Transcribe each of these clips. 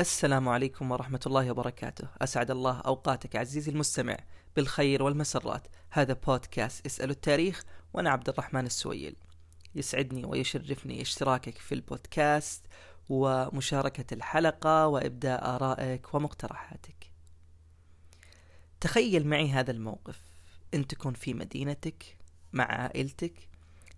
السلام عليكم ورحمة الله وبركاته. أسعد الله أوقاتك عزيزي المستمع بالخير والمسرات. هذا بودكاست اسألوا التاريخ وأنا عبد الرحمن السويل. يسعدني ويشرفني اشتراكك في البودكاست ومشاركة الحلقة وإبداء آرائك ومقترحاتك. تخيل معي هذا الموقف. أن تكون في مدينتك مع عائلتك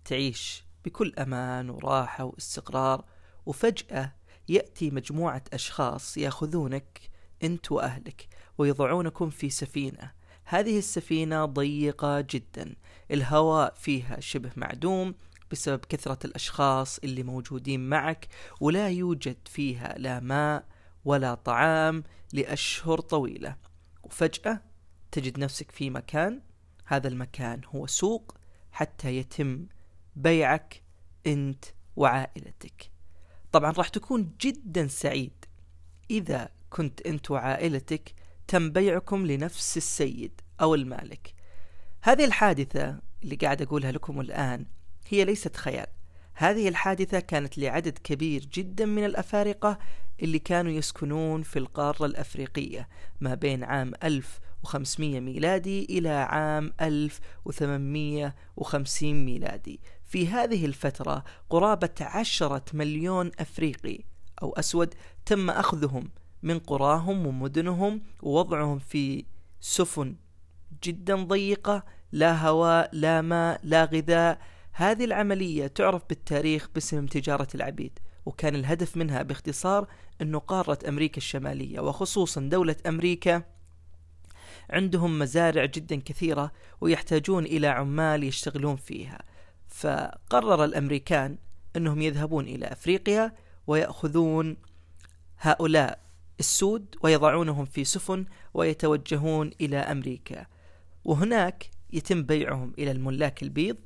تعيش بكل أمان وراحة واستقرار وفجأة يأتي مجموعة أشخاص يأخذونك أنت وأهلك ويضعونكم في سفينة. هذه السفينة ضيقة جدا. الهواء فيها شبه معدوم بسبب كثرة الأشخاص اللي موجودين معك ولا يوجد فيها لا ماء ولا طعام لأشهر طويلة. وفجأة تجد نفسك في مكان هذا المكان هو سوق حتى يتم بيعك أنت وعائلتك. طبعا راح تكون جدا سعيد. إذا كنت أنت وعائلتك تم بيعكم لنفس السيد أو المالك. هذه الحادثة اللي قاعد أقولها لكم الآن هي ليست خيال. هذه الحادثة كانت لعدد كبير جدا من الأفارقة اللي كانوا يسكنون في القارة الأفريقية ما بين عام 1500 ميلادي إلى عام 1850 ميلادي. في هذه الفترة قرابة عشرة مليون أفريقي أو أسود تم أخذهم من قراهم ومدنهم ووضعهم في سفن جدا ضيقة لا هواء لا ماء لا غذاء. هذه العملية تعرف بالتاريخ باسم تجارة العبيد وكان الهدف منها باختصار أنه قارة أمريكا الشمالية وخصوصا دولة أمريكا. عندهم مزارع جدا كثيرة ويحتاجون إلى عمال يشتغلون فيها. فقرر الأمريكان أنهم يذهبون إلى أفريقيا ويأخذون هؤلاء السود ويضعونهم في سفن ويتوجهون إلى أمريكا. وهناك يتم بيعهم إلى الملاك البيض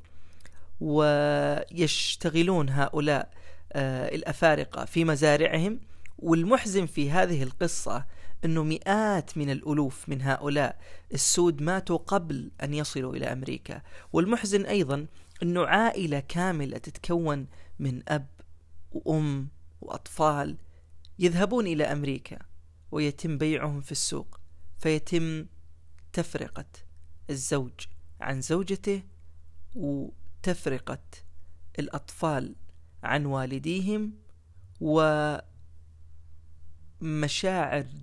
ويشتغلون هؤلاء آه، الأفارقة في مزارعهم. والمحزن في هذه القصة أنه مئات من الألوف من هؤلاء السود ماتوا قبل أن يصلوا إلى أمريكا. والمحزن أيضا أنه عائلة كاملة تتكون من أب وأم وأطفال يذهبون إلى أمريكا ويتم بيعهم في السوق فيتم تفرقة الزوج عن زوجته وتفرقة الأطفال عن والديهم ومشاعر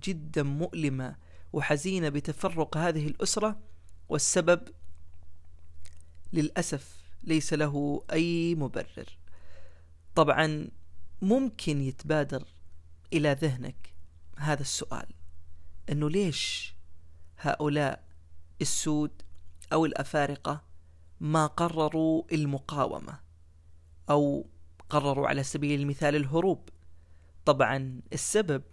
جدا مؤلمة وحزينة بتفرق هذه الأسرة والسبب للأسف ليس له أي مبرر. طبعا ممكن يتبادر إلى ذهنك هذا السؤال أنه ليش هؤلاء السود أو الأفارقة ما قرروا المقاومة أو قرروا على سبيل المثال الهروب؟ طبعا السبب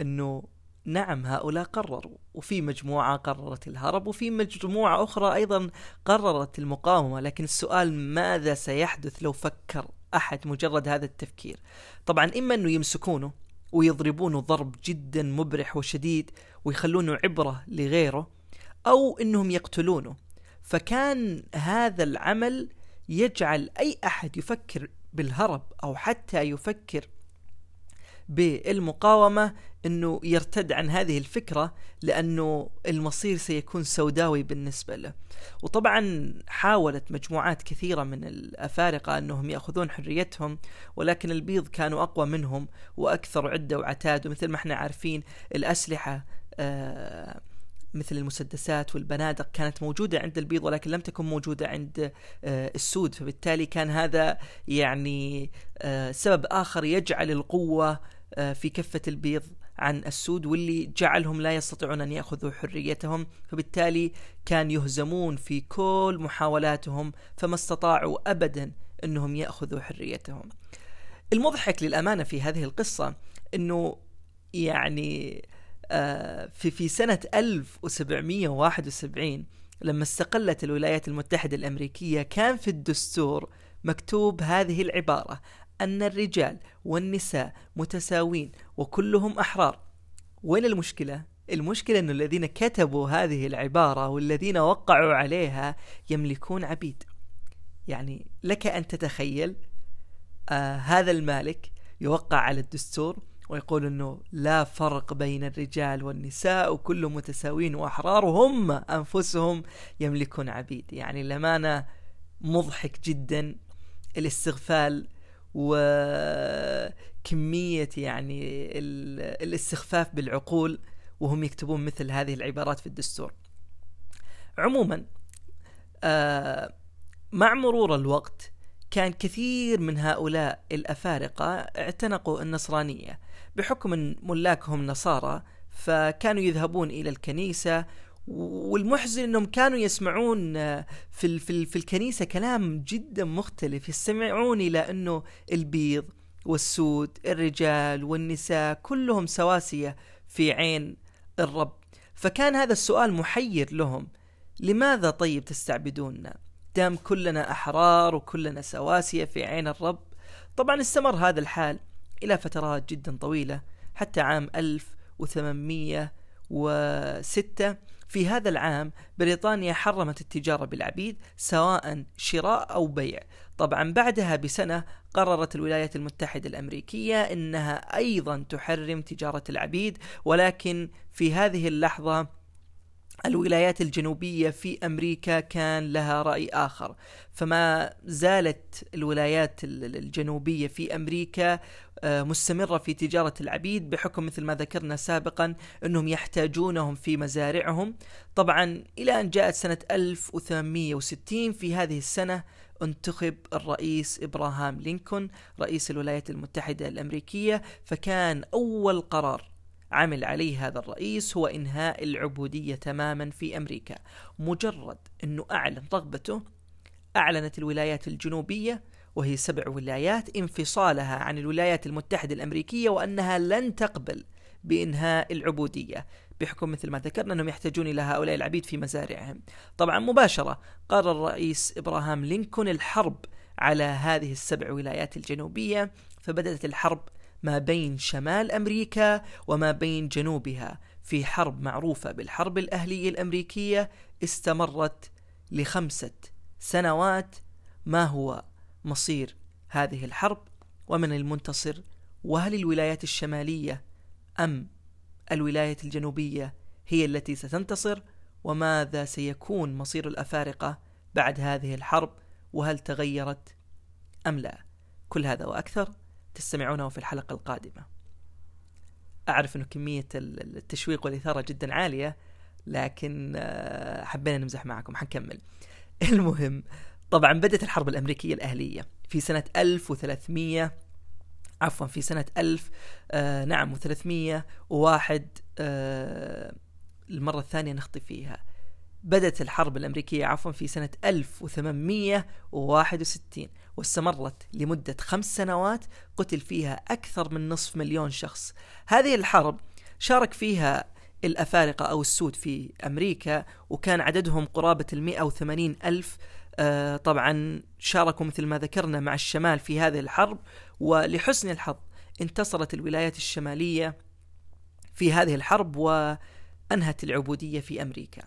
أنه نعم هؤلاء قرروا وفي مجموعة قررت الهرب وفي مجموعة أخرى أيضا قررت المقاومة. لكن السؤال ماذا سيحدث لو فكر أحد مجرد هذا التفكير؟ طبعا إما أنه يمسكونه ويضربونه ضرب جدا مبرح وشديد ويخلونه عبرة لغيره أو أنهم يقتلونه. فكان هذا العمل يجعل أي أحد يفكر بالهرب أو حتى يفكر بالمقاومة إنه يرتد عن هذه الفكرة لأنه المصير سيكون سوداوي بالنسبة له. وطبعا حاولت مجموعات كثيرة من الأفارقة أنهم يأخذون حريتهم ولكن البيض كانوا أقوى منهم وأكثر عدة وعتاد. ومثل ما إحنا عارفين الأسلحة آه مثل المسدسات والبنادق كانت موجودة عند البيض ولكن لم تكن موجودة عند آه، السود. فبالتالي كان هذا يعني آه، سبب آخر يجعل القوة في كفة البيض عن السود واللي جعلهم لا يستطيعون أن يأخذوا حريتهم فبالتالي كان يهزمون في كل محاولاتهم فما استطاعوا أبدا أنهم يأخذوا حريتهم. المضحك للأمانة في هذه القصة أنه يعني آه، في في سنة 1771 لما استقلت الولايات المتحدة الأمريكية كان في الدستور مكتوب هذه العبارة أن الرجال والنساء متساوين وكلهم أحرار. وين المشكلة؟ المشكلة أن الذين كتبوا هذه العبارة والذين وقعوا عليها يملكون عبيد. يعني لك أن تتخيل آه هذا المالك يوقع على الدستور ويقول إنه لا فرق بين الرجال والنساء وكل متساوين وأحرار وهم أنفسهم يملكون عبيد. يعني لمانة مضحك جدا الاستغفال وكمية يعني الاستخفاف بالعقول وهم يكتبون مثل هذه العبارات في الدستور. عموما آه مع مرور الوقت كان كثير من هؤلاء الأفارقة اعتنقوا النصرانية بحكم أن ملاكهم نصارى فكانوا يذهبون إلى الكنيسة والمحزن إنهم كانوا يسمعون في في في الكنيسة كلام جدا مختلف يستمعون إلى إنه البيض والسود الرجال والنساء كلهم سواسية في عين الرب. فكان هذا السؤال محير لهم لماذا طيب تستعبدوننا؟ دام كلنا أحرار وكلنا سواسية في عين الرب. طبعا استمر هذا الحال إلى فترات جدا طويلة حتى عام 1806 في هذا العام بريطانيا حرمت التجارة بالعبيد سواء شراء أو بيع. طبعا بعدها بسنة قررت الولايات المتحدة الأمريكية أنها أيضا تحرم تجارة العبيد ولكن في هذه اللحظة الولايات الجنوبية في أمريكا كان لها رأي آخر. فما زالت الولايات الجنوبية في أمريكا آه، مستمرة في تجارة العبيد بحكم مثل ما ذكرنا سابقا أنهم يحتاجونهم في مزارعهم. طبعا إلى أن جاءت سنة 1860 في هذه السنة انتخب الرئيس إبراهام لينكولن رئيس الولايات المتحدة الأمريكية فكان أول قرار عمل عليه هذا الرئيس هو إنهاء العبودية تماما في أمريكا. مجرد أنه أعلن رغبته أعلنت الولايات الجنوبية وهي سبع ولايات انفصالها عن الولايات المتحدة الأمريكية وأنها لن تقبل بإنهاء العبودية. بحكم مثل ما ذكرنا أنهم يحتاجون إلى هؤلاء العبيد في مزارعهم. طبعا مباشرة قرر الرئيس إبراهام لينكولن الحرب على هذه السبع ولايات الجنوبية فبدأت الحرب ما بين شمال أمريكا وما بين جنوبها. في حرب معروفة بالحرب الأهلية الأمريكية استمرت لخمسة سنوات. ما هو مصير هذه الحرب؟ ومن المنتصر وهل الولايات الشمالية أم الولايه الجنوبية هي التي ستنتصر؟ وماذا سيكون مصير الأفارقة بعد هذه الحرب؟ وهل تغيرت أم لا؟ كل هذا وأكثر. تستمعونه في الحلقة القادمة. أعرف أنه كمية التشويق والإثارة جدا عالية لكن آه، حبينا نمزح معكم حنكمل. المهم طبعا بدأت الحرب الأمريكية الأهلية في سنة 1300 عفوا في سنة 1000 آه نعم و301 آه المرة الثانية نخطي فيها. بدأت الحرب الأمريكية عفوا في سنة 1861 واستمرت لمدة خمس سنوات قتل فيها أكثر من نصف مليون شخص. هذه الحرب شارك فيها الأفارقة أو السود في أمريكا وكان عددهم قرابة المئة وثمانين ألف. آه طبعا شاركوا مثل ما ذكرنا مع الشمال في هذه الحرب ولحسن الحظ انتصرت الولايات الشمالية في هذه الحرب وأنهت العبودية في أمريكا.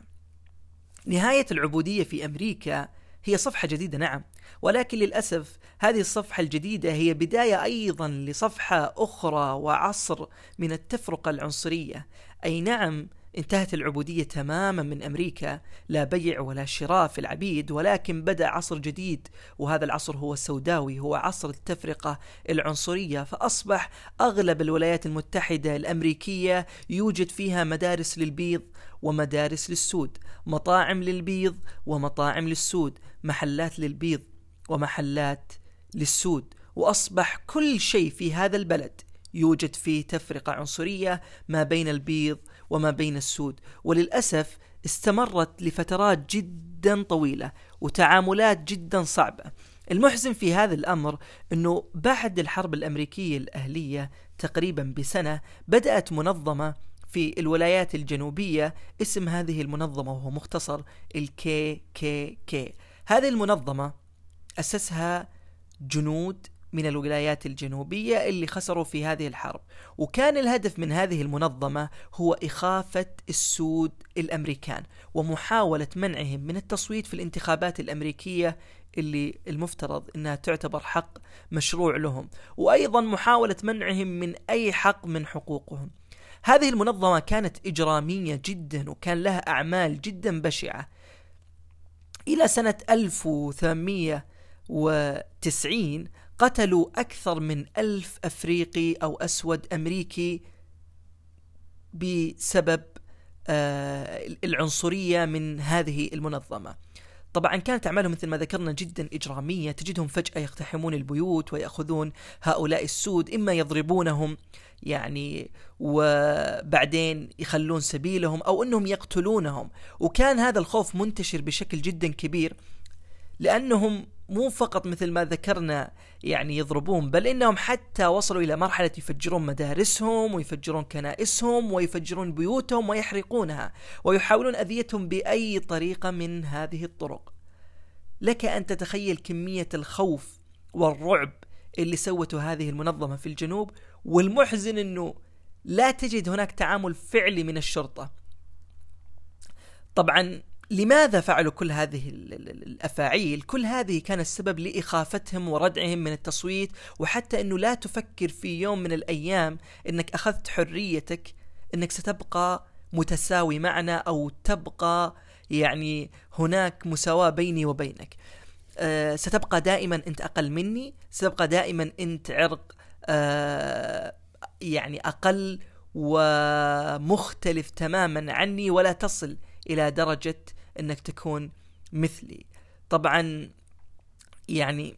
نهاية العبودية في أمريكا هي صفحة جديدة نعم. ولكن للأسف هذه الصفحة الجديدة هي بداية أيضا لصفحة أخرى وعصر من التفرقة العنصرية. أي نعم انتهت العبودية تماما من أمريكا لا بيع ولا شراء في العبيد ولكن بدأ عصر جديد وهذا العصر هو السوداوي هو عصر التفرقة العنصرية. فأصبح أغلب الولايات المتحدة الأمريكية يوجد فيها مدارس للبيض ومدارس للسود مطاعم للبيض ومطاعم للسود. محلات للبيض ومحلات للسود وأصبح كل شيء في هذا البلد يوجد فيه تفرقة عنصرية ما بين البيض وما بين السود. وللأسف استمرت لفترات جدا طويلة وتعاملات جدا صعبة. المحزن في هذا الأمر أنه بعد الحرب الأمريكية الأهلية تقريبا بسنة بدأت منظمة في الولايات الجنوبية اسم هذه المنظمة وهو مختصر الكي كي كي هذه المنظمة أسسها جنود من الولايات الجنوبية اللي خسروا في هذه الحرب. وكان الهدف من هذه المنظمة هو إخافة السود الأمريكان ومحاولة منعهم من التصويت في الانتخابات الأمريكية اللي المفترض إنها تعتبر حق مشروع لهم وأيضا محاولة منعهم من أي حق من حقوقهم. هذه المنظمة كانت إجرامية جدا وكان لها أعمال جدا بشعة. إلى سنة 1890 قتلوا أكثر من ألف أفريقي أو أسود أمريكي بسبب آه، العنصرية من هذه المنظمة. طبعا كانت أعمالهم مثل ما ذكرنا جدا إجرامية تجدهم فجأة يقتحمون البيوت ويأخذون هؤلاء السود إما يضربونهم يعني وبعدين يخلون سبيلهم أو أنهم يقتلونهم. وكان هذا الخوف منتشر بشكل جدا كبير لأنهم مو فقط مثل ما ذكرنا يعني يضربون بل إنهم حتى وصلوا إلى مرحلة يفجرون مدارسهم ويفجرون كنائسهم ويفجرون بيوتهم ويحرقونها ويحاولون أذيتهم بأي طريقة من هذه الطرق. لك أن تتخيل كمية الخوف والرعب اللي سوته هذه المنظمة في الجنوب والمحزن إنه لا تجد هناك تعامل فعلي من الشرطة. طبعا لماذا فعلوا كل هذه الأفاعيل؟ كل هذه كان السبب لإخافتهم وردعهم من التصويت وحتى إنه لا تفكر في يوم من الأيام إنك أخذت حريتك إنك ستبقى متساوي معنا أو تبقى يعني هناك مساواة بيني وبينك. أه ستبقى دائما أنت أقل مني، ستبقى دائما أنت عرق أه يعني أقل ومختلف تماما عني ولا تصل إلى درجة إنك تكون مثلي. طبعا يعني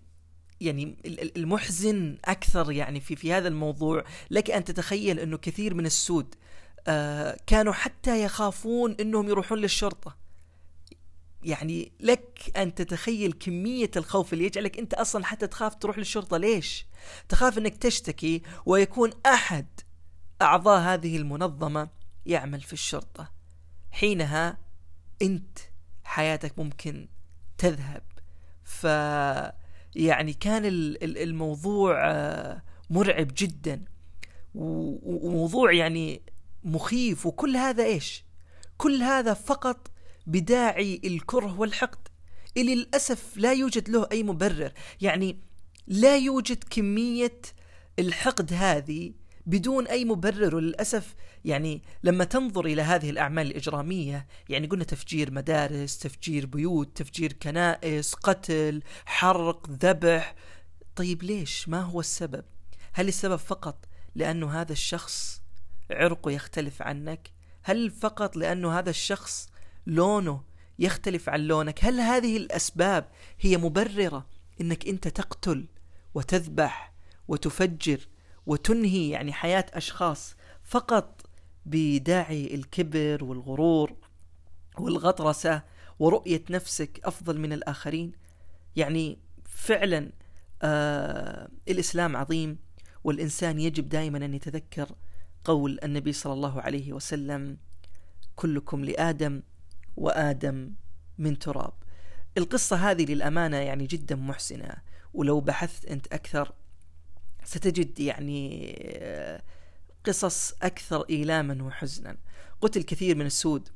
يعني المحزن أكثر يعني في في هذا الموضوع. لك أن تتخيل إنه كثير من السود آه كانوا حتى يخافون إنهم يروحون للشرطة. يعني لك أن تتخيل كمية الخوف اللي يجعلك أنت أصلا حتى تخاف تروح للشرطة. ليش؟ تخاف إنك تشتكي ويكون أحد أعضاء هذه المنظمة يعمل في الشرطة. حينها أنت حياتك ممكن تذهب. ف يعني كان الموضوع آه، مرعب جدا. وموضوع يعني مخيف. وكل هذا إيش؟ كل هذا فقط بداعي الكره والحقد. اللي للاسف لا يوجد له أي مبرر. يعني لا يوجد كمية الحقد هذه بدون أي مبرر وللأسف يعني لما تنظر إلى هذه الأعمال الإجرامية يعني قلنا تفجير مدارس، تفجير بيوت، تفجير كنائس، قتل، حرق، ذبح، طيب ليش؟ ما هو السبب؟ هل السبب فقط لأنه هذا الشخص عرقه يختلف عنك؟ هل فقط لأنه هذا الشخص لونه يختلف عن لونك؟ هل هذه الأسباب هي مبررة إنك أنت تقتل وتذبح وتفجر وتنهي يعني حياة أشخاص فقط بداعي الكبر والغرور والغطرسة ورؤية نفسك أفضل من الآخرين. يعني فعلا آه الإسلام عظيم والإنسان يجب دائما أن يتذكر قول النبي صلى الله عليه وسلم كلكم لآدم وآدم من تراب. القصة هذه للأمانة يعني جدا محسنة ولو بحثت أنت أكثر ستجد يعني آه، قصص أكثر إيلاما وحزنا. قتل كثير من السود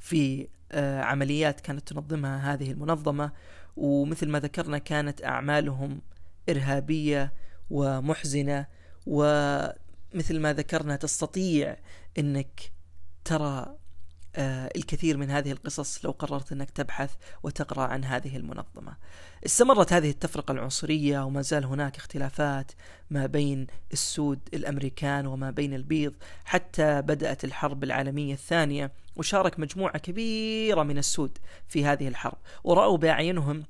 في آه، عمليات كانت تنظمها هذه المنظمة ومثل ما ذكرنا كانت أعمالهم إرهابية ومحزنة. ومثل ما ذكرنا تستطيع أنك ترى الكثير من هذه القصص لو قررت أنك تبحث وتقرأ عن هذه المنظمة. استمرت هذه التفرقة العنصرية وما زال هناك اختلافات ما بين السود الأمريكان وما بين البيض حتى بدأت الحرب العالمية الثانية وشارك مجموعة كبيرة من السود في هذه الحرب ورأوا باعينهم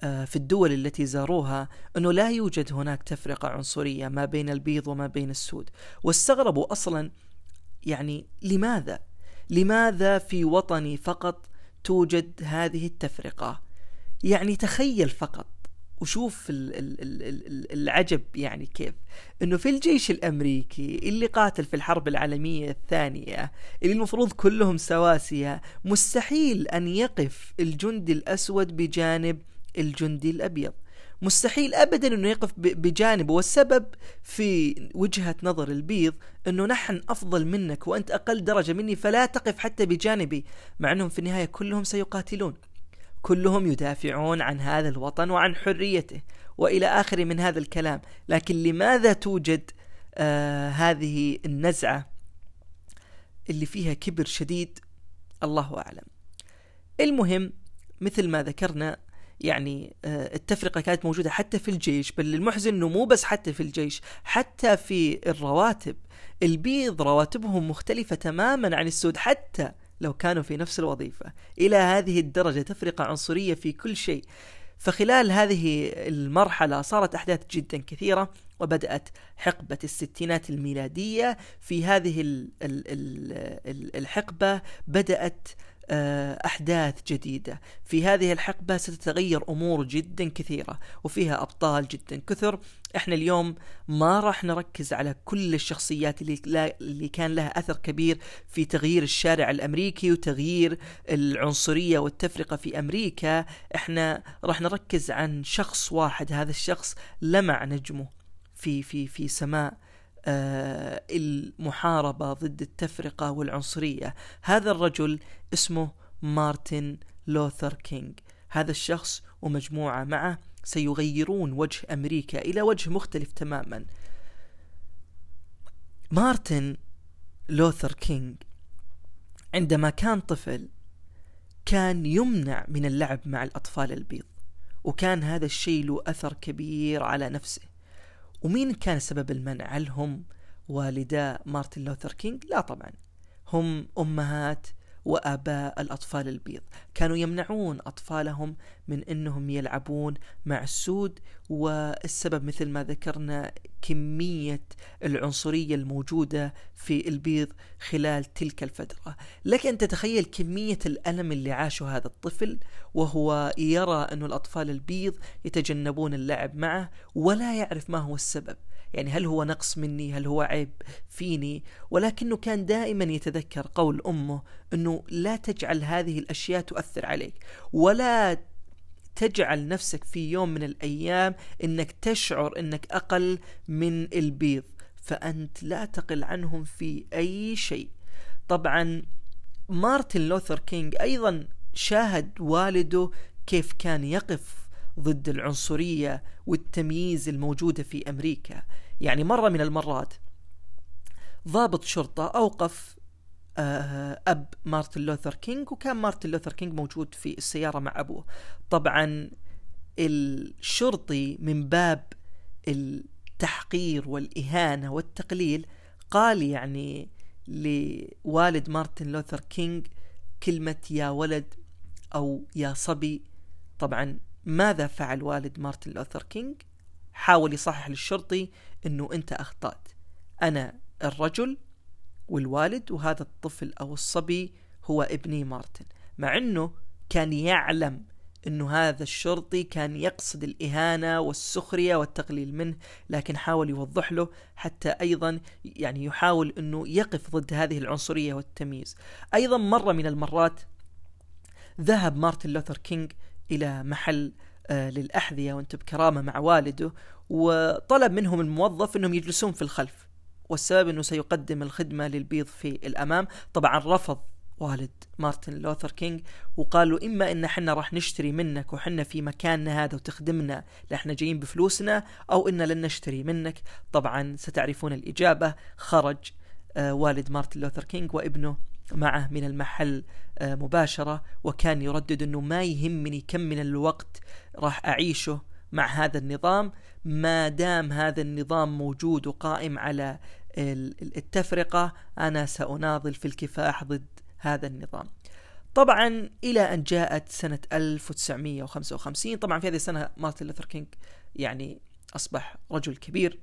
آه، في الدول التي زاروها أنه لا يوجد هناك تفرقة عنصرية ما بين البيض وما بين السود واستغربوا أصلا يعني لماذا لماذا في وطني فقط توجد هذه التفرقة؟ يعني تخيل فقط وشوف العجب يعني كيف. إنه في الجيش الأمريكي اللي قاتل في الحرب العالمية الثانية اللي المفروض كلهم سواسية مستحيل أن يقف الجندي الأسود بجانب الجندي الأبيض. مستحيل ابدا إنه يقف بجانبه والسبب في وجهة نظر البيض إنه نحن أفضل منك وأنت أقل درجة مني فلا تقف حتى بجانبي مع إنهم في النهاية كلهم سيقاتلون. كلهم يدافعون عن هذا الوطن وعن حريته وإلى اخره من هذا الكلام. لكن لماذا توجد آه هذه النزعة اللي فيها كبر شديد؟ الله أعلم. المهم مثل ما ذكرنا يعني آه، التفرقة كانت موجودة حتى في الجيش بل المحزن أنه مو بس حتى في الجيش حتى في الرواتب. البيض رواتبهم مختلفة تماما عن السود حتى لو كانوا في نفس الوظيفة. إلى هذه الدرجة تفرقة عنصرية في كل شيء. فخلال هذه المرحلة صارت أحداث جدا كثيرة وبدأت حقبة الستينات الميلادية. في هذه الحقبة بدأت أحداث جديدة. في هذه الحقبة ستتغير أمور جدا كثيرة وفيها أبطال جدا كثر. إحنا اليوم ما راح نركز على كل الشخصيات اللي, اللي كان لها أثر كبير في تغيير الشارع الأمريكي وتغيير العنصرية والتفرقة في أمريكا. إحنا راح نركز عن شخص واحد. هذا الشخص لمع نجمه في في في سماء آه، المحاربة ضد التفرقة والعنصرية. هذا الرجل اسمه مارتن لوثر كينج هذا الشخص ومجموعة معه سيغيرون وجه أمريكا إلى وجه مختلف تماما. مارتن لوثر كينج عندما كان طفل كان يمنع من اللعب مع الأطفال البيض وكان هذا الشيء له أثر كبير على نفسه. ومين كان سبب المنع؟ هل هم والداء مارتن لوثر كينج؟ لا طبعا. هم أمهات وآباء الأطفال البيض. كانوا يمنعون أطفالهم من أنهم يلعبون مع السود والسبب مثل ما ذكرنا كمية العنصرية الموجودة في البيض خلال تلك الفترة. لك أن تتخيل كمية الألم اللي عاشه هذا الطفل وهو يرى أن الأطفال البيض يتجنبون اللعب معه ولا يعرف ما هو السبب. يعني هل هو نقص مني؟ هل هو عيب فيني؟ ولكنه كان دائما يتذكر قول أمه أنه لا تجعل هذه الأشياء تؤثر عليك ولا تجعل نفسك في يوم من الأيام أنك تشعر أنك أقل من البيض فأنت لا تقل عنهم في أي شيء. طبعا مارتن لوثر كينج أيضا شاهد والده كيف كان يقف ضد العنصرية والتمييز الموجودة في أمريكا. يعني مرة من المرات ضابط شرطة أوقف آه، أب مارتن لوثر كينج وكان مارتن لوثر كينج موجود في السيارة مع أبوه. طبعا الشرطي من باب التحقير والإهانة والتقليل قال يعني لوالد مارتن لوثر كينج كلمة يا ولد أو يا صبي طبعا ماذا فعل والد مارتن لوثر كينج حاول يصحح للشرطي إنه أنت أخطأت. أنا الرجل والوالد وهذا الطفل أو الصبي هو ابني مارتن. مع إنه كان يعلم إنه هذا الشرطي كان يقصد الإهانة والسخرية والتقليل منه لكن حاول يوضح له حتى أيضا يعني يحاول إنه يقف ضد هذه العنصرية والتمييز. أيضا مرة من المرات ذهب مارتن لوثر كينج إلى محل آه، للأحذية وانت بكرامة مع والده وطلب منهم الموظف إنهم يجلسون في الخلف. والسبب إنه سيقدم الخدمة للبيض في الأمام. طبعا رفض والد مارتن لوثر كينج وقال له إما إن إحنا راح نشتري منك وحنا في مكاننا هذا وتخدمنا إحنا جايين بفلوسنا أو إن لن نشتري منك. طبعا ستعرفون الإجابة. خرج آه والد مارتن لوثر كينج وابنه معه من المحل آه مباشرة وكان يردد أنه ما يهمني كم من الوقت راح أعيشه مع هذا النظام ما دام هذا النظام موجود وقائم على التفرقة أنا سأناضل في الكفاح ضد هذا النظام. طبعا إلى أن جاءت سنة 1955 طبعا في هذه السنة مارتن لوثر كينج يعني أصبح رجل كبير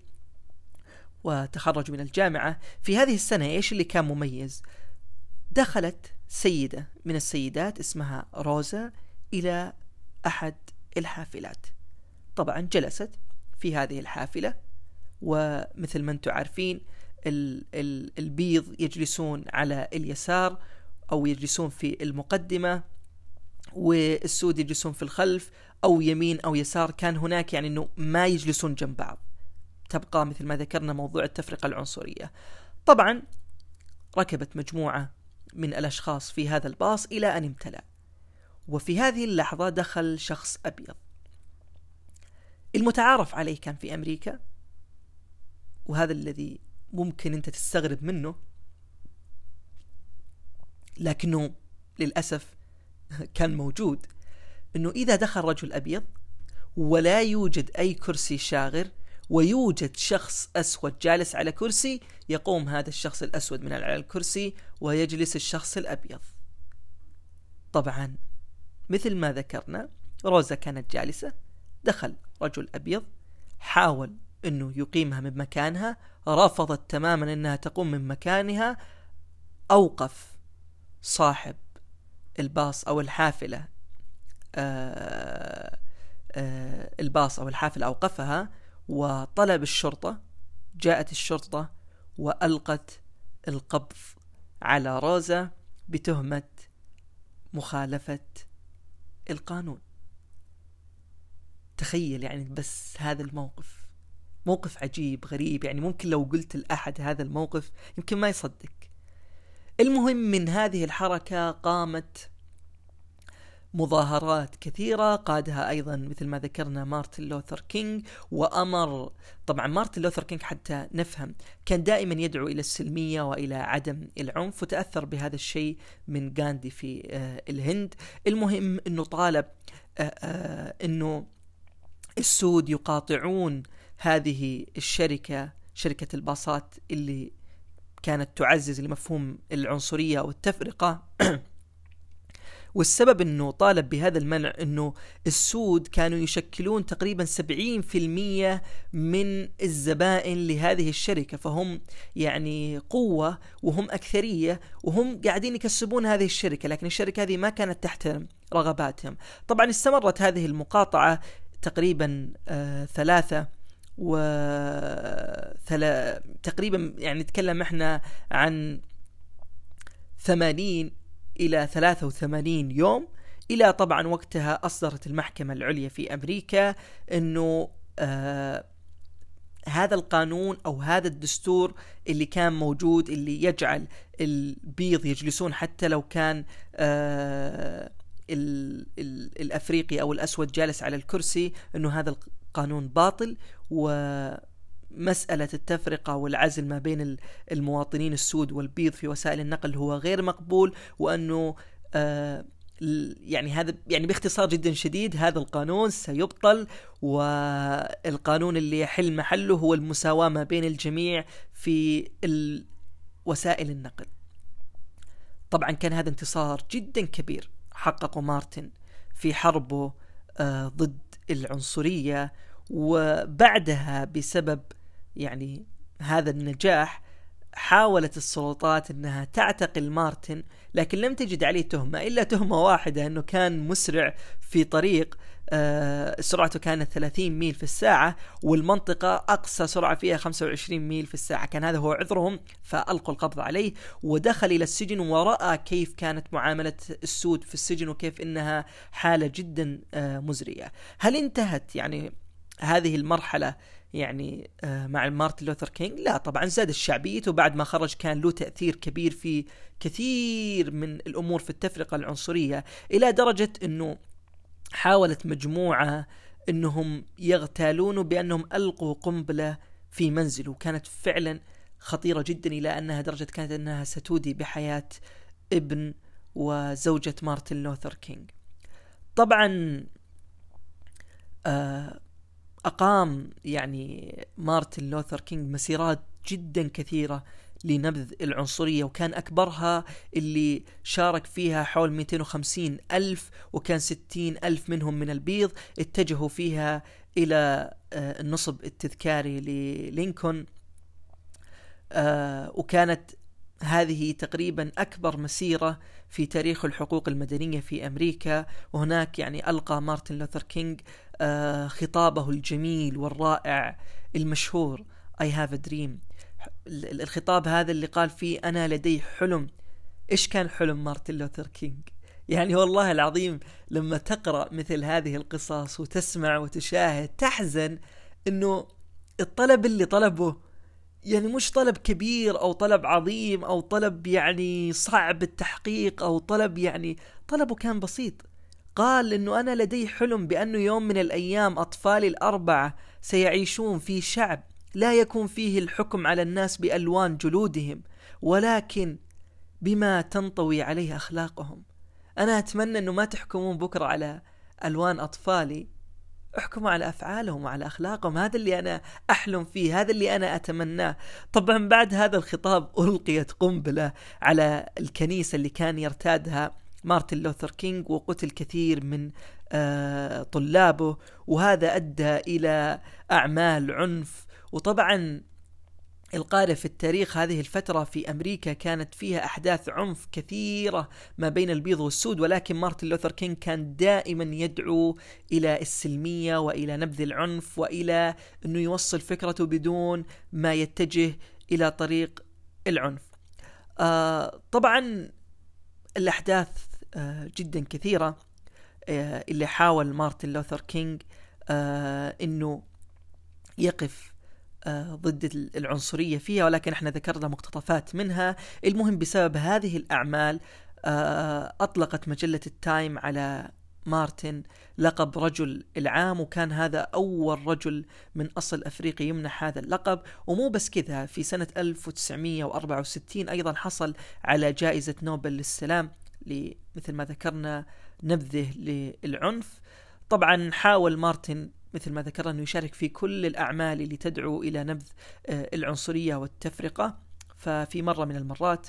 وتخرج من الجامعة. في هذه السنة إيش اللي كان مميز؟ دخلت سيدة من السيدات اسمها روزا إلى أحد الحافلات. طبعا جلست في هذه الحافلة ومثل ما أنتم عارفين ال ال البيض يجلسون على اليسار أو يجلسون في المقدمة والسود يجلسون في الخلف أو يمين أو يسار. كان هناك يعني أنه ما يجلسون جنب بعض. تبقى مثل ما ذكرنا موضوع التفرقة العنصرية. طبعا ركبت مجموعة من الأشخاص في هذا الباص إلى أن امتلأ. وفي هذه اللحظة دخل شخص أبيض. المتعارف عليه كان في أمريكا. وهذا الذي ممكن أنت تستغرب منه. لكنه للأسف كان موجود. أنه إذا دخل رجل أبيض ولا يوجد أي كرسي شاغر ويوجد شخص أسود جالس على كرسي يقوم هذا الشخص الأسود من على الكرسي ويجلس الشخص الأبيض. طبعا مثل ما ذكرنا روزا كانت جالسة دخل رجل أبيض حاول أنه يقيمها من مكانها رفضت تماما أنها تقوم من مكانها أوقف صاحب الباص أو الحافلة آآ آه، آآ آه، الباص أو الحافلة أوقفها وطلب الشرطة جاءت الشرطة وألقت القبض على روزا بتهمة مخالفة القانون. تخيل يعني بس هذا الموقف موقف عجيب غريب يعني ممكن لو قلت لأحد هذا الموقف يمكن ما يصدق. المهم من هذه الحركة قامت مظاهرات كثيرة قادها أيضا مثل ما ذكرنا مارتن لوثر كينج وأمر. طبعا مارتن لوثر كينج حتى نفهم كان دائما يدعو إلى السلمية وإلى عدم العنف وتأثر بهذا الشيء من غاندي في آه، الهند. المهم أنه طالب آه، آه، أنه السود يقاطعون هذه الشركة شركة الباصات اللي كانت تعزز لمفهوم العنصرية والتفرقة. والسبب إنه طالب بهذا المنع إنه السود كانوا يشكلون تقريبا 70% من الزبائن لهذه الشركة فهم يعني قوة وهم أكثرية وهم قاعدين يكسبون هذه الشركة لكن الشركة هذه ما كانت تحترم رغباتهم طبعا استمرت هذه المقاطعة تقريبا آه ثلاثة و. تقريبا يعني نتكلم إحنا عن ثمانين إلى 83 يوم. إلى طبعا وقتها أصدرت المحكمة العليا في أمريكا أنه آه هذا القانون أو هذا الدستور اللي كان موجود اللي يجعل البيض يجلسون حتى لو كان آه ال ال الأفريقي أو الأسود جالس على الكرسي إنه هذا القانون باطل. و مسألة التفرقة والعزل ما بين المواطنين السود والبيض في وسائل النقل هو غير مقبول وأنه آه يعني هذا يعني باختصار جدا شديد هذا القانون سيبطل والقانون اللي يحل محله هو المساواة ما بين الجميع في وسائل النقل. طبعا كان هذا انتصار جدا كبير حققه مارتن في حربه آه ضد العنصرية وبعدها بسبب يعني هذا النجاح حاولت السلطات إنها تعتقل مارتن لكن لم تجد عليه تهمة إلا تهمة واحدة إنه كان مسرع في طريق آه سرعته كانت 30 ميل في الساعة والمنطقة أقصى سرعة فيها 25 ميل في الساعة كان هذا هو عذرهم فألقوا القبض عليه ودخل إلى السجن ورأى كيف كانت معاملة السود في السجن وكيف إنها حالة جدا آه مزرية. هل انتهت؟ يعني هذه المرحلة يعني آه، مع مارتن لوثر كينج. لا طبعا زاد شعبيته بعد ما خرج كان له تأثير كبير في كثير من الأمور في التفرقة العنصرية إلى درجة أنه حاولت مجموعة أنهم يغتالونه بأنهم ألقوا قنبلة في منزله كانت فعلا خطيرة جدا إلى أنها درجة كانت أنها ستودي بحياة ابن وزوجة مارتن لوثر كينج. طبعا آه أقام يعني مارتن لوثر كينج مسيرات جدا كثيرة لنبذ العنصرية وكان أكبرها اللي شارك فيها حول 250 ألف وكان 60 ألف منهم من البيض اتجهوا فيها إلى آه، النصب التذكاري للينكولن آه، وكانت هذه تقريبا أكبر مسيرة في تاريخ الحقوق المدنية في أمريكا. وهناك يعني ألقى مارتن لوثر كينج خطابه الجميل والرائع المشهور I have a dream. الخطاب هذا اللي قال فيه أنا لدي حلم. إيش كان حلم مارتن لوثر كينج؟ يعني والله العظيم لما تقرأ مثل هذه القصص وتسمع وتشاهد تحزن إنه الطلب اللي طلبه يعني مش طلب كبير أو طلب عظيم أو طلب يعني صعب التحقيق أو طلب يعني طلبه كان بسيط. قال إنه أنا لدي حلم بأنه يوم من الأيام أطفالي الأربعة سيعيشون في شعب لا يكون فيه الحكم على الناس بألوان جلودهم ولكن بما تنطوي عليه أخلاقهم. أنا أتمنى إنه ما تحكمون بكرة على ألوان أطفالي احكموا على أفعالهم وعلى أخلاقهم. هذا اللي أنا أحلم فيه هذا اللي أنا أتمناه. طبعا بعد هذا الخطاب ألقيت قنبلة على الكنيسة اللي كان يرتادها مارتن لوثر كينج وقتل كثير من آه، طلابه وهذا أدى إلى أعمال عنف. وطبعا القارئ في التاريخ هذه الفترة في أمريكا كانت فيها أحداث عنف كثيرة ما بين البيض والسود ولكن مارتن لوثر كينج كان دائما يدعو إلى السلمية وإلى نبذ العنف وإلى أنه يوصل فكرته بدون ما يتجه إلى طريق العنف. آه طبعا الأحداث جدا كثيرة آه اللي حاول مارتن لوثر كينج آه أنه يقف آه، ضد العنصرية فيها ولكن إحنا ذكرنا مقتطفات منها. المهم بسبب هذه الأعمال آه، أطلقت مجلة التايم على مارتن لقب رجل العام وكان هذا أول رجل من أصل أفريقي يمنح هذا اللقب. ومو بس كذا في سنة 1964 أيضا حصل على جائزة نوبل للسلام. مثل ما ذكرنا نبذه للعنف. طبعا حاول مارتن مثل ما ذكرنا أنه يشارك في كل الأعمال اللي تدعو إلى نبذ آه، العنصرية والتفرقة. ففي مرة من المرات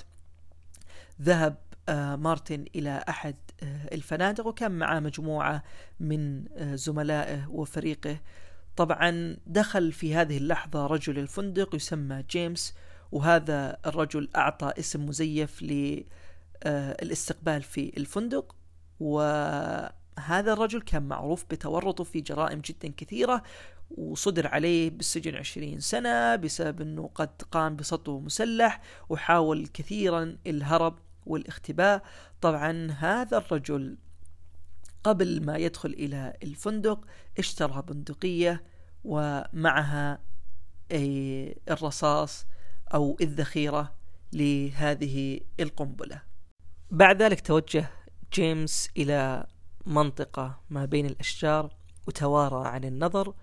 ذهب آه، مارتن إلى أحد آه، الفنادق وكان معه مجموعة من زملائه وفريقه. طبعا دخل في هذه اللحظة رجل الفندق يسمى جيمس وهذا الرجل أعطى اسم مزيف للاستقبال في الفندق. و هذا الرجل كان معروف بتورطه في جرائم جدا كثيرة وصدر عليه بالسجن عشرين سنة بسبب أنه قد قام بسطو مسلح وحاول كثيرا الهرب والاختباء. طبعا هذا الرجل قبل ما يدخل إلى الفندق اشترى بندقية ومعها الرصاص أو الذخيرة لهذه القنبلة. بعد ذلك توجه جيمس إلى منطقة ما بين الأشجار وتوارى عن النظر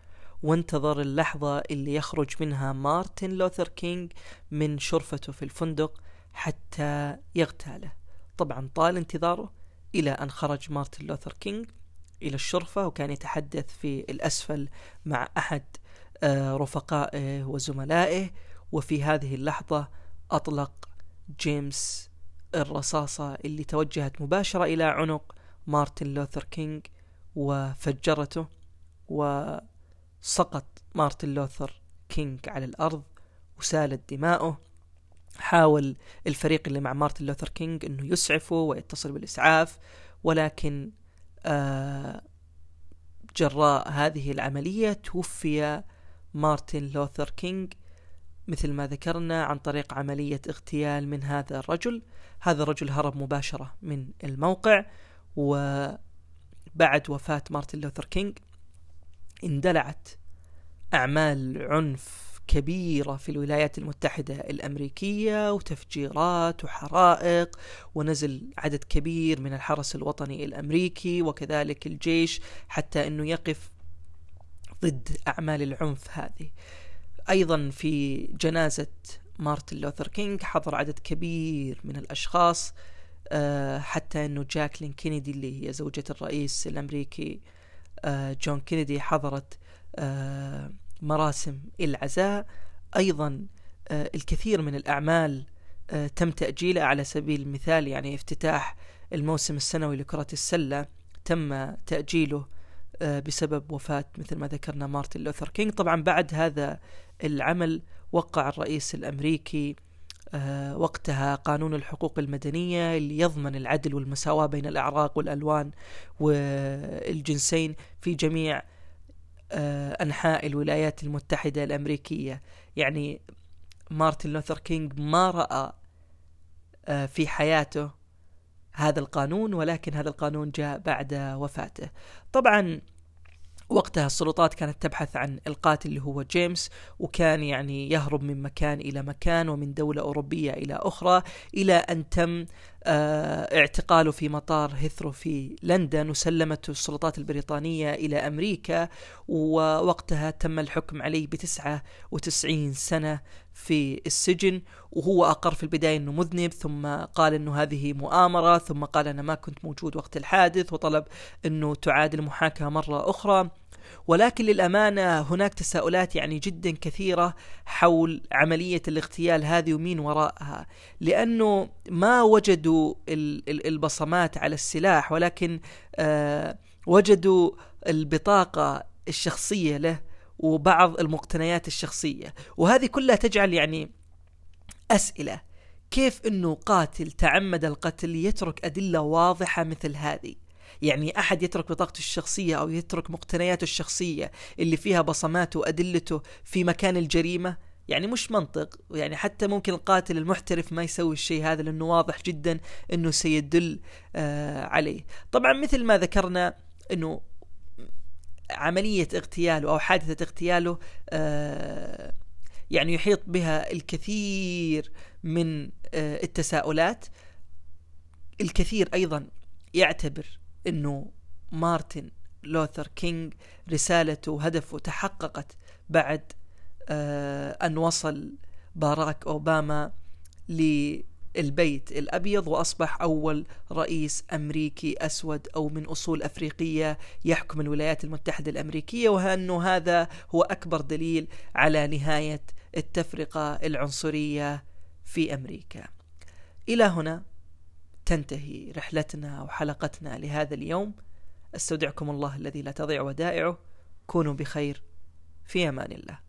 وانتظر اللحظة اللي يخرج منها مارتن لوثر كينج من شرفته في الفندق حتى يغتاله. طبعا طال انتظاره إلى أن خرج مارتن لوثر كينج إلى الشرفة وكان يتحدث في الأسفل مع أحد آه، رفقائه وزملائه وفي هذه اللحظة أطلق جيمس الرصاصة اللي توجهت مباشرة إلى عنق مارتن لوثر كينج وفجرته وسقط مارتن لوثر كينج على الأرض وسالت دماؤه. حاول الفريق اللي مع مارتن لوثر كينج إنه يسعفه ويتصل بالإسعاف ولكن آه جراء هذه العملية توفي مارتن لوثر كينج مثل ما ذكرنا عن طريق عملية اغتيال من هذا الرجل. هذا الرجل هرب مباشرة من الموقع وبعد وفاة مارتن لوثر كينج اندلعت أعمال عنف كبيرة في الولايات المتحدة الأمريكية وتفجيرات وحرائق ونزل عدد كبير من الحرس الوطني الأمريكي وكذلك الجيش حتى أنه يقف ضد أعمال العنف هذه. أيضا في جنازة مارتن لوثر كينج حضر عدد كبير من الأشخاص آه، حتى إنه جاكلين كينيدي اللي هي زوجة الرئيس الأمريكي آه، جون كينيدي حضرت آه، مراسم العزاء. أيضا الكثير من الأعمال تم تأجيلها على سبيل المثال يعني افتتاح الموسم السنوي لكرة السلة تم تأجيله بسبب وفاة مثل ما ذكرنا مارتن لوثر كينج طبعا بعد هذا العمل وقع الرئيس الأمريكي آه، وقتها قانون الحقوق المدنية اللي يضمن العدل والمساواة بين الأعراق والألوان والجنسين في جميع آه، أنحاء الولايات المتحدة الأمريكية. يعني مارتن لوثر كينج ما رأى آه، في حياته هذا القانون ولكن هذا القانون جاء بعد وفاته. طبعا وقتها السلطات كانت تبحث عن القاتل اللي هو جيمس وكان يعني يهرب من مكان إلى مكان ومن دولة أوروبية إلى أخرى إلى أن تم آه، اعتقاله في مطار هيثرو في لندن وسلمته السلطات البريطانية إلى أمريكا ووقتها تم الحكم عليه بتسعة وتسعين سنة في السجن وهو أقر في البداية إنه مذنب ثم قال إنه هذه مؤامرة ثم قال أنا ما كنت موجود وقت الحادث وطلب إنه تعاد المحاكمه مرة أخرى. ولكن للأمانة هناك تساؤلات يعني جدا كثيرة حول عملية الاغتيال هذه ومين وراءها. لأنه ما وجدوا البصمات على السلاح ولكن آه، وجدوا البطاقة الشخصية له وبعض المقتنيات الشخصية. وهذه كلها تجعل يعني أسئلة. كيف أنه قاتل تعمد القتل يترك أدلة واضحة مثل هذه؟ يعني أحد يترك بطاقته الشخصية أو يترك مقتنياته الشخصية اللي فيها بصماته وأدلته في مكان الجريمة؟ يعني مش منطق. يعني حتى ممكن القاتل المحترف ما يسوي الشيء هذا لأنه واضح جدا أنه سيدل آه عليه. طبعا مثل ما ذكرنا أنه عملية اغتياله أو حادثة اغتياله آه يعني يحيط بها الكثير من آه التساؤلات. الكثير أيضا يعتبر إنه مارتن لوثر كينج رسالته وهدفه تحققت بعد آه أن وصل باراك أوباما للبيت الأبيض وأصبح أول رئيس أمريكي أسود أو من أصول أفريقية يحكم الولايات المتحدة الأمريكية وأنه هذا هو أكبر دليل على نهاية التفرقة العنصرية في أمريكا. إلى هنا تنتهي رحلتنا وحلقتنا لهذا اليوم. أستودعكم الله الذي لا تضيع ودائعه. كونوا بخير. في أمان الله.